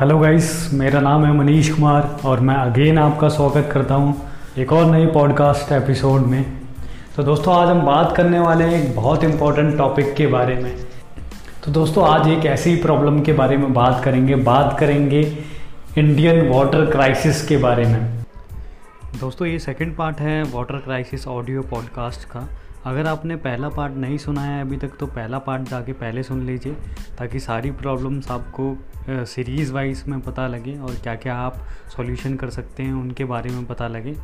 Hello guys मेरा नाम है मनीष कुमार और मैं अगेन आपका स्वागत करता हूँ एक और नई पॉडकास्ट एपिसोड में। तो दोस्तों, आज हम बात करने वाले हैं एक बहुत इम्पोर्टेंट टॉपिक के बारे में। तो दोस्तों, आज एक ऐसी प्रॉब्लम के बारे में बात करेंगे। बात करेंगे इंडियन वाटर क्राइसिस के बारे में। दोस्तों, ये सेकंड पार्ट है वाटर क्राइसिस ऑडियो पॉडकास्ट का। अगर आपने पहला पार्ट नहीं सुना है अभी तक तो पहला पार्ट जाके पहले सुन लीजिए, ताकि सारी प्रॉब्लम्स आपको सीरीज़ वाइज में पता लगे और क्या क्या आप सॉल्यूशन कर सकते हैं, उनके बारे में पता लगे।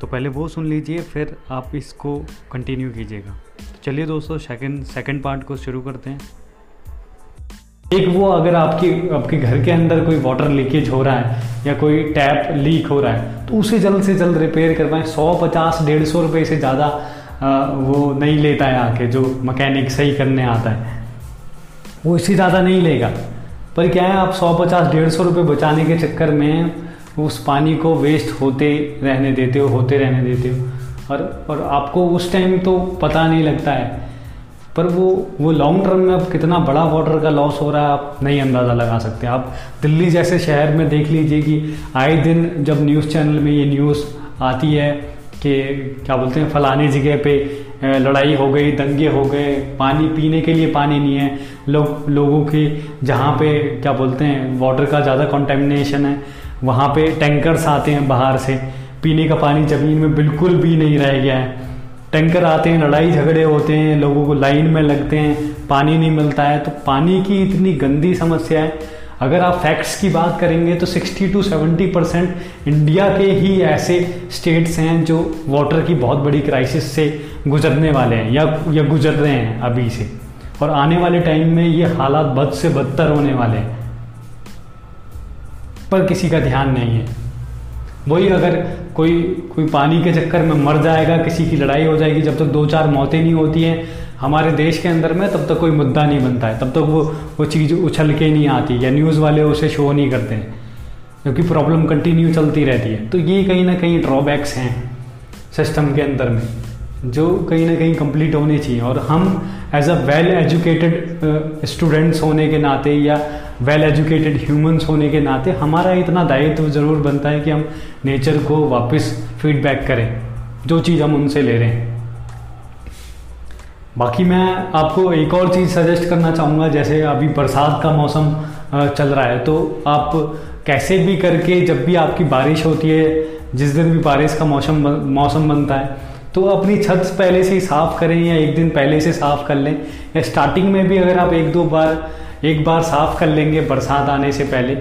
तो पहले वो सुन लीजिए, फिर आप इसको कंटिन्यू कीजिएगा। तो चलिए दोस्तों सेकंड सेकंड पार्ट को शुरू करते हैं। एक वो अगर आपकी, आपके घर के अंदर कोई वाटर लीकेज हो रहा है, या कोई टैप लीक हो रहा है तो उसे जल्द से जल्द रिपेयर करवाएँ। सौ पचास, डेढ़ सौ रुपये से ज़्यादा वो नहीं लेता है आके, जो मकैनिक सही करने आता है। वो इससे ज़्यादा नहीं लेगा। पर क्या है, आप सौ पचास, डेढ़ सौ रुपये बचाने के चक्कर में उस पानी को वेस्ट होते रहने देते हो, होते रहने देते हो। और और आपको उस टाइम तो पता नहीं लगता है। पर वो वो लॉन्ग टर्म में अब कितना बड़ा वाटर का लॉस हो रहा है, आप नहीं अंदाज़ा लगा सकते। आप दिल्ली जैसे शहर में देख लीजिए कि आए दिन जब न्यूज़ चैनल में ये न्यूज़ आती है कि क्या बोलते हैं, फलानी जगह पे लड़ाई हो गई, दंगे हो गए, पानी पीने के लिए पानी नहीं है। लोग लोगों की जहाँ पे, क्या बोलते हैं वाटर का ज़्यादा कंटेमिनेशन है, वहाँ पे टैंकर्स आते हैं बाहर से। पीने का पानी ज़मीन में बिल्कुल भी नहीं रह गया है। टैंकर आते हैं, लड़ाई झगड़े होते हैं, लोगों को लाइन में लगते हैं, पानी नहीं मिलता है। तो पानी की इतनी गंदी समस्या है अगर आप फैक्ट्स की बात करेंगे तो 60 टू 70 परसेंट इंडिया के ही ऐसे स्टेट्स हैं जो वाटर की बहुत बड़ी क्राइसिस से गुजरने वाले हैं या या गुजर रहे हैं अभी से। और आने वाले टाइम में ये हालात बद से बदतर होने वाले हैं। पर किसी का ध्यान नहीं है। वही अगर कोई कोई पानी के चक्कर में मर जाएगा, किसी की लड़ाई हो जाएगी, जब तक तो दो चार मौतें नहीं होती हैं हमारे देश के अंदर में तब तक कोई मुद्दा नहीं बनता है। तब तक वो वो चीज़ उछल के नहीं आती या न्यूज़ वाले उसे शो नहीं करते हैं, क्योंकि प्रॉब्लम कंटिन्यू चलती रहती है। तो ये कहीं ना कहीं ड्रॉबैक्स हैं सिस्टम के अंदर में, जो कहीं ना कहीं कंप्लीट होने चाहिए। और हम as a well educated students होने के नाते या वेल एजुकेटेड ह्यूमंस होने के नाते हमारा इतना दायित्व ज़रूर बनता है कि हम नेचर को वापस फीडबैक करें, जो चीज़ हम उनसे ले रहे हैं। बाकी मैं आपको एक और चीज़ सजेस्ट करना चाहूँगा, जैसे अभी बरसात का मौसम चल रहा है तो आप कैसे भी करके जब भी आपकी बारिश होती है, जिस दिन भी बारिश का मौसम मौसम बनता है तो अपनी छत पहले से ही साफ़ करें या एक दिन पहले से साफ़ कर लें। या स्टार्टिंग में भी अगर आप एक दो बार, एक बार साफ़ कर लेंगे बरसात आने से पहले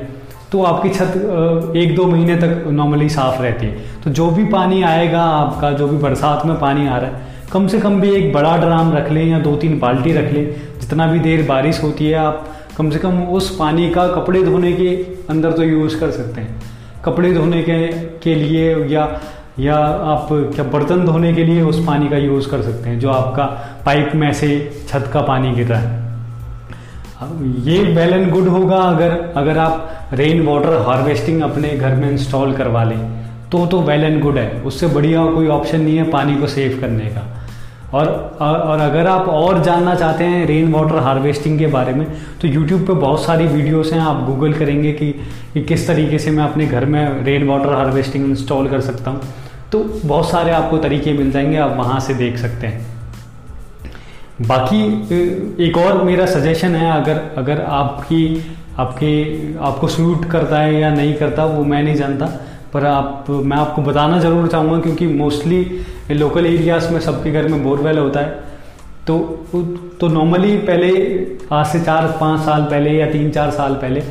तो आपकी छत एक दो महीने तक नॉर्मली साफ़ रहती है। तो जो भी पानी आएगा आपका, जो भी बरसात में पानी आ रहा है कम से कम भी एक बड़ा ड्राम रख लें या दो तीन बाल्टी रख लें, जितना भी देर बारिश होती है, आप कम से कम उस पानी का कपड़े धोने के अंदर तो यूज़ कर सकते हैं। कपड़े धोने के के लिए या या आप क्या बर्तन धोने के लिए उस पानी का यूज़ कर सकते हैं, जो आपका पाइप में से छत का पानी गिर रहा है ये एंड गुड होगा अगर अगर आप रेन वाटर हार्वेस्टिंग अपने घर में इंस्टॉल करवा लें। तो तो वेल एंड गुड है। उससे बढ़िया कोई ऑप्शन नहीं है पानी को सेव करने का। और और अगर आप और जानना चाहते हैं रेन वाटर हार्वेस्टिंग के बारे में तो यूट्यूब पे बहुत सारी वीडियोस हैं। आप गूगल करेंगे कि, कि किस तरीके से मैं अपने घर में रेन वाटर हार्वेस्टिंग इंस्टॉल कर सकता हूँ। तो बहुत सारे आपको तरीके मिल जाएँगे आप वहाँ से देख सकते हैं। बाकी एक और मेरा सजेशन है अगर अगर आपकी आपके आपको सूट करता है या नहीं करता वो मैं नहीं जानता। पर आप, मैं आपको बताना ज़रूर चाहूँगा क्योंकि मोस्टली लोकल एरियाज़ में सबके घर में बोरवेल होता है। तो तो नॉर्मली पहले आज से चार, पाँच साल पहले या तीन, चार साल पहले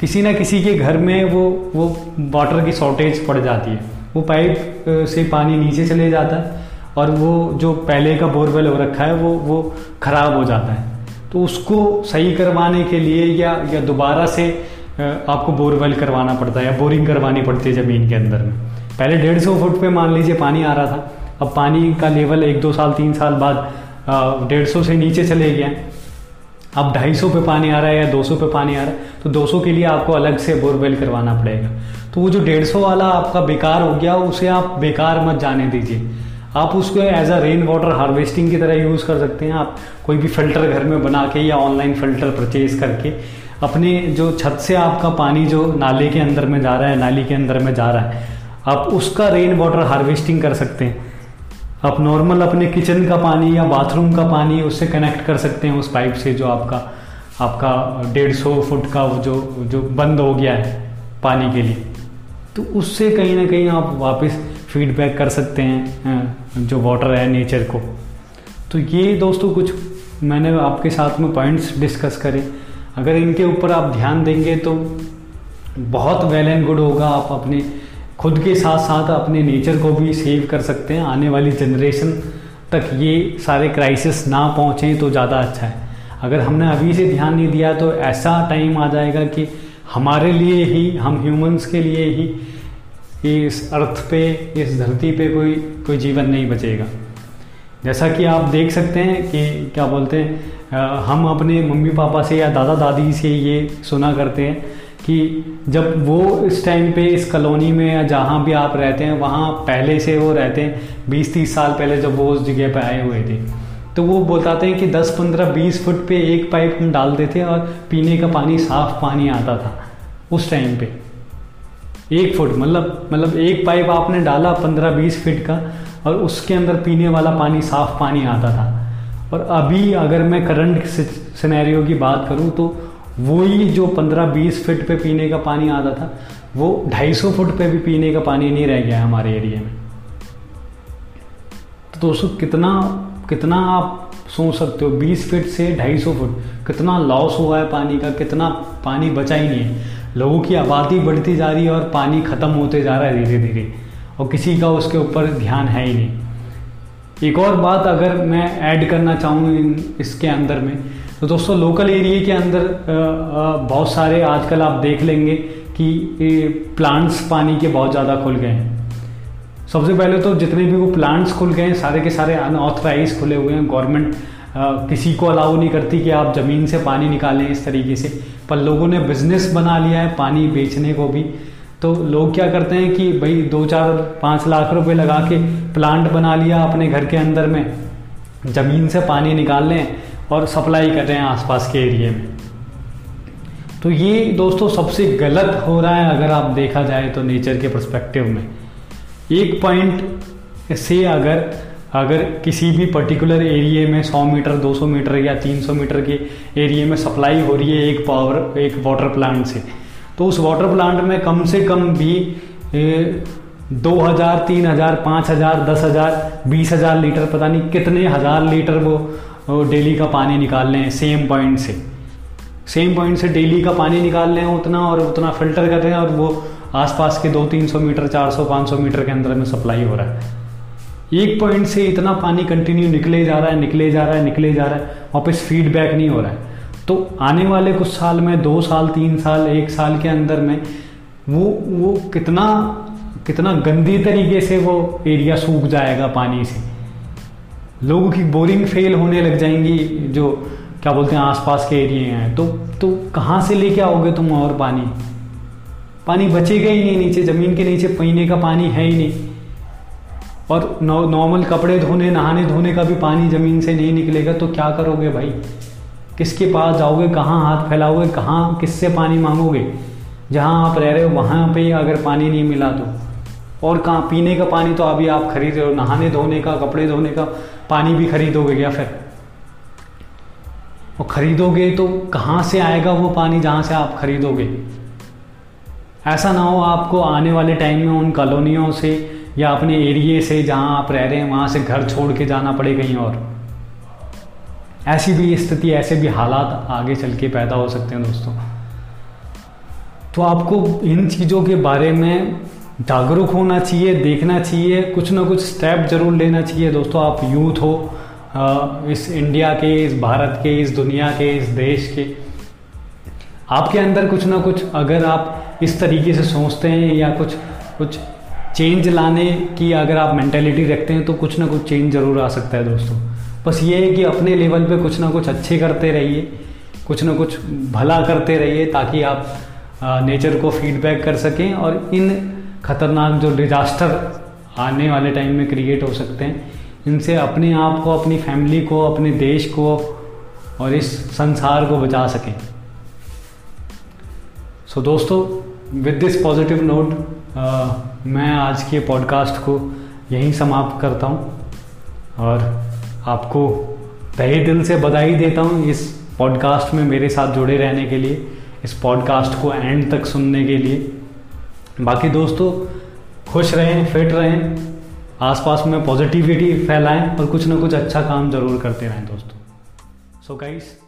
किसी ना किसी के घर में वो वो वाटर की शॉर्टेज पड़ जाती है। वो पाइप से पानी नीचे चले जाता है और वो जो पहले का बोरवेल हो रखा है वो वो ख़राब हो जाता है। तो उसको सही करवाने के लिए या या दोबारा से आपको बोरवेल करवाना पड़ता है या बोरिंग करवानी पड़ती है ज़मीन के अंदर में। पहले डेढ़ सौ फुट पे मान लीजिए पानी आ रहा था, अब पानी का लेवल एक दो साल, तीन साल बाद डेढ़ सौ से नीचे चले गए अब ढाई सौ पे पानी आ रहा है या दो सौ पे पानी आ रहा है तो दो सौ के लिए आपको अलग से बोरवेल करवाना पड़ेगा। तो वो जो डेढ़ सौ वाला आपका बेकार हो गया, उसे आप बेकार मत जाने दीजिए। आप उसको as a rain water harvesting की तरह यूज़ कर सकते हैं। आप कोई भी फ़िल्टर घर में बना के या ऑनलाइन फ़िल्टर परचेज करके अपने जो छत से आपका पानी जो नाले के अंदर में जा रहा है, नाली के अंदर में जा रहा है, आप उसका रेन वाटर हार्वेस्टिंग कर सकते हैं। आप नॉर्मल अपने किचन का पानी या बाथरूम का पानी उससे कनेक्ट कर सकते हैं, उस पाइप से जो आपका आपका डेढ़ सौ फुट का जो जो बंद हो गया है पानी के लिए। तो उससे कहीं ना कहीं आप वापस फीडबैक कर सकते हैं जो वाटर है नेचर को। तो ये दोस्तों कुछ मैंने आपके साथ में पॉइंट्स डिस्कस करे। अगर इनके ऊपर आप ध्यान देंगे तो बहुत वेल एंड गुड होगा। आप अपने, खुद के साथ साथ अपने नेचर को भी सेव कर सकते हैं। आने वाली जनरेशन तक ये सारे क्राइसिस ना पहुँचें तो ज़्यादा अच्छा है। अगर हमने अभी से ध्यान नहीं दिया तो ऐसा टाइम आ जाएगा कि हमारे लिए ही, हम ह्यूमंस के लिए ही इस अर्थ पे, इस धरती पे कोई कोई जीवन नहीं बचेगा। जैसा कि आप देख सकते हैं कि क्या बोलते हैं हम अपने मम्मी पापा से या दादा दादी से ये सुना करते हैं कि जब वो इस टाइम पे इस कॉलोनी में या जहाँ भी आप रहते हैं, वहाँ पहले से वो रहते हैं, बीस तीस साल पहले जब वो उस जगह पे आए हुए थे तो वो बताते हैं कि 10 15 20 फुट पे एक पाइप हम डालते थे और पीने का पानी, साफ़ पानी आता था उस टाइम पे। एक फुट मतलब मतलब एक पाइप आपने डाला 15 20 फीट का और उसके अंदर पीने वाला पानी, साफ़ पानी आता था। और अभी अगर मैं करंट सिनेरियो की बात करूँ तो वही जो 15-20 फीट पे पीने का पानी आता था, वो 250 फुट पे भी पीने का पानी नहीं रह गया है हमारे एरिया में। तो दोस्तों, कितना कितना आप सोच सकते हो 20 फीट से 250 फुट, कितना लॉस हुआ है पानी का, कितना पानी बचा ही नहीं है। लोगों की आबादी बढ़ती जा रही है और पानी ख़त्म होते जा रहा है धीरे धीरे और किसी का उसके ऊपर ध्यान है ही नहीं। एक और बात अगर मैं ऐड करना चाहूँ इन इसके अंदर में तो दोस्तों लोकल एरिया के अंदर बहुत सारे आजकल आप देख लेंगे कि प्लांट्स पानी के बहुत ज़्यादा खुल गए हैं। सबसे पहले तो जितने भी वो प्लांट्स खुल गए हैं, सारे के सारे अनऑथराइज खुले हुए हैं। गवर्नमेंट किसी को अलाउ नहीं करती कि आप ज़मीन से पानी निकालें इस तरीके से। पर लोगों ने बिज़नेस बना लिया है पानी बेचने को भी। तो लोग क्या करते हैं कि भाई दो चार पाँच लाख रुपए लगा के प्लांट बना लिया अपने घर के अंदर में, ज़मीन से पानी निकाल लें और सप्लाई कर रहे हैं आसपास के एरिए में। तो ये दोस्तों सबसे गलत हो रहा है अगर आप देखा जाए तो नेचर के परस्पेक्टिव में। एक पॉइंट से अगर अगर किसी भी पर्टिकुलर एरिए में 100 मीटर 200 मीटर या 300 मीटर के एरिए में सप्लाई हो रही है एक पावर एक वाटर प्लांट से तो उस वाटर प्लांट में कम से कम भी ए, दो हज़ार तीन हज़ार पाँच हज़ार दस हज़ार बीस हज़ार लीटर पता नहीं कितने हज़ार लीटर वो डेली का पानी निकाल लें सेम पॉइंट से। सेम पॉइंट से डेली का पानी निकाल लें उतना और उतना फ़िल्टर कर रहे हैं और वो आसपास के दो तीन सौ मीटर चार सौ पाँच सौ मीटर के अंदर में सप्लाई हो रहा है। एक पॉइंट से इतना पानी कंटिन्यू निकले जा रहा है निकले जा रहा है निकले जा रहा है वापस फीडबैक नहीं हो रहा है। तो आने वाले कुछ साल में, दो साल, तीन साल, एक साल के अंदर में वो वो कितना कितना गंदी तरीके से वो एरिया सूख जाएगा पानी से। लोगों की बोरिंग फेल होने लग जाएँगी जो, क्या बोलते हैं, आसपास के एरिए हैं। तो तो कहाँ से लेके आओगे तुम और पानी? पानी बचेगा ही नहीं नीचे, ज़मीन के नीचे पीने का पानी है ही नहीं। और नॉर्मल कपड़े धोने, नहाने धोने का भी पानी ज़मीन से नहीं निकलेगा तो क्या करोगे भाई? किसके पास जाओगे, कहाँ हाथ फैलाओगे, कहाँ, किससे पानी मांगोगे? जहाँ आप रह रहे हो, वहाँ पे अगर पानी नहीं मिला तो। और कहाँ, पीने का पानी तो अभी आप खरीद रहे हो, नहाने धोने का, कपड़े धोने का, पानी भी खरीदोगे क्या फिर? और खरीदोगे तो कहाँ से आएगा वो पानी जहाँ से आप खरीदोगे? ऐसा ना हो आपको आने वाले टाइम में उन कॉलोनियों से या अपने एरिए से जहाँ आप रह रहे हैं, वहाँ से घर छोड़ के जाना पड़े कहीं और। ऐसी भी स्थिति, ऐसे भी हालात आगे चल के पैदा हो सकते हैं दोस्तों। तो आपको इन चीज़ों के बारे में जागरूक होना चाहिए, देखना चाहिए, कुछ ना कुछ स्टेप ज़रूर लेना चाहिए। दोस्तों, आप यूथ हो इस इंडिया के, इस भारत के, इस दुनिया के, इस देश के, आपके अंदर कुछ ना कुछ अगर आप इस तरीके से सोचते हैं या कुछ कुछ चेंज लाने की अगर आप मेंटेलिटी रखते हैं तो कुछ ना कुछ चेंज ज़रूर आ सकता है दोस्तों। बस ये है कि अपने लेवल पे कुछ ना कुछ अच्छे करते रहिए कुछ ना कुछ भला करते रहिए ताकि आप नेचर को फीडबैक कर सकें और इन खतरनाक जो डिजास्टर आने वाले टाइम में क्रिएट हो सकते हैं इनसे अपने आप को अपनी फैमिली को अपने देश को और इस संसार को बचा सकें। सो so, दोस्तों विद दिस पॉजिटिव नोट मैं आज के पॉडकास्ट को यहीं समाप्त करता हूँ और आपको तहे दिल से बधाई देता हूँ इस पॉडकास्ट में मेरे साथ जुड़े रहने के लिए, इस पॉडकास्ट को एंड तक सुनने के लिए। बाकी दोस्तों, खुश रहें फिट रहें, आसपास में पॉजिटिविटी फैलाएँ और कुछ ना कुछ अच्छा काम ज़रूर करते रहें दोस्तों। सो so गाइस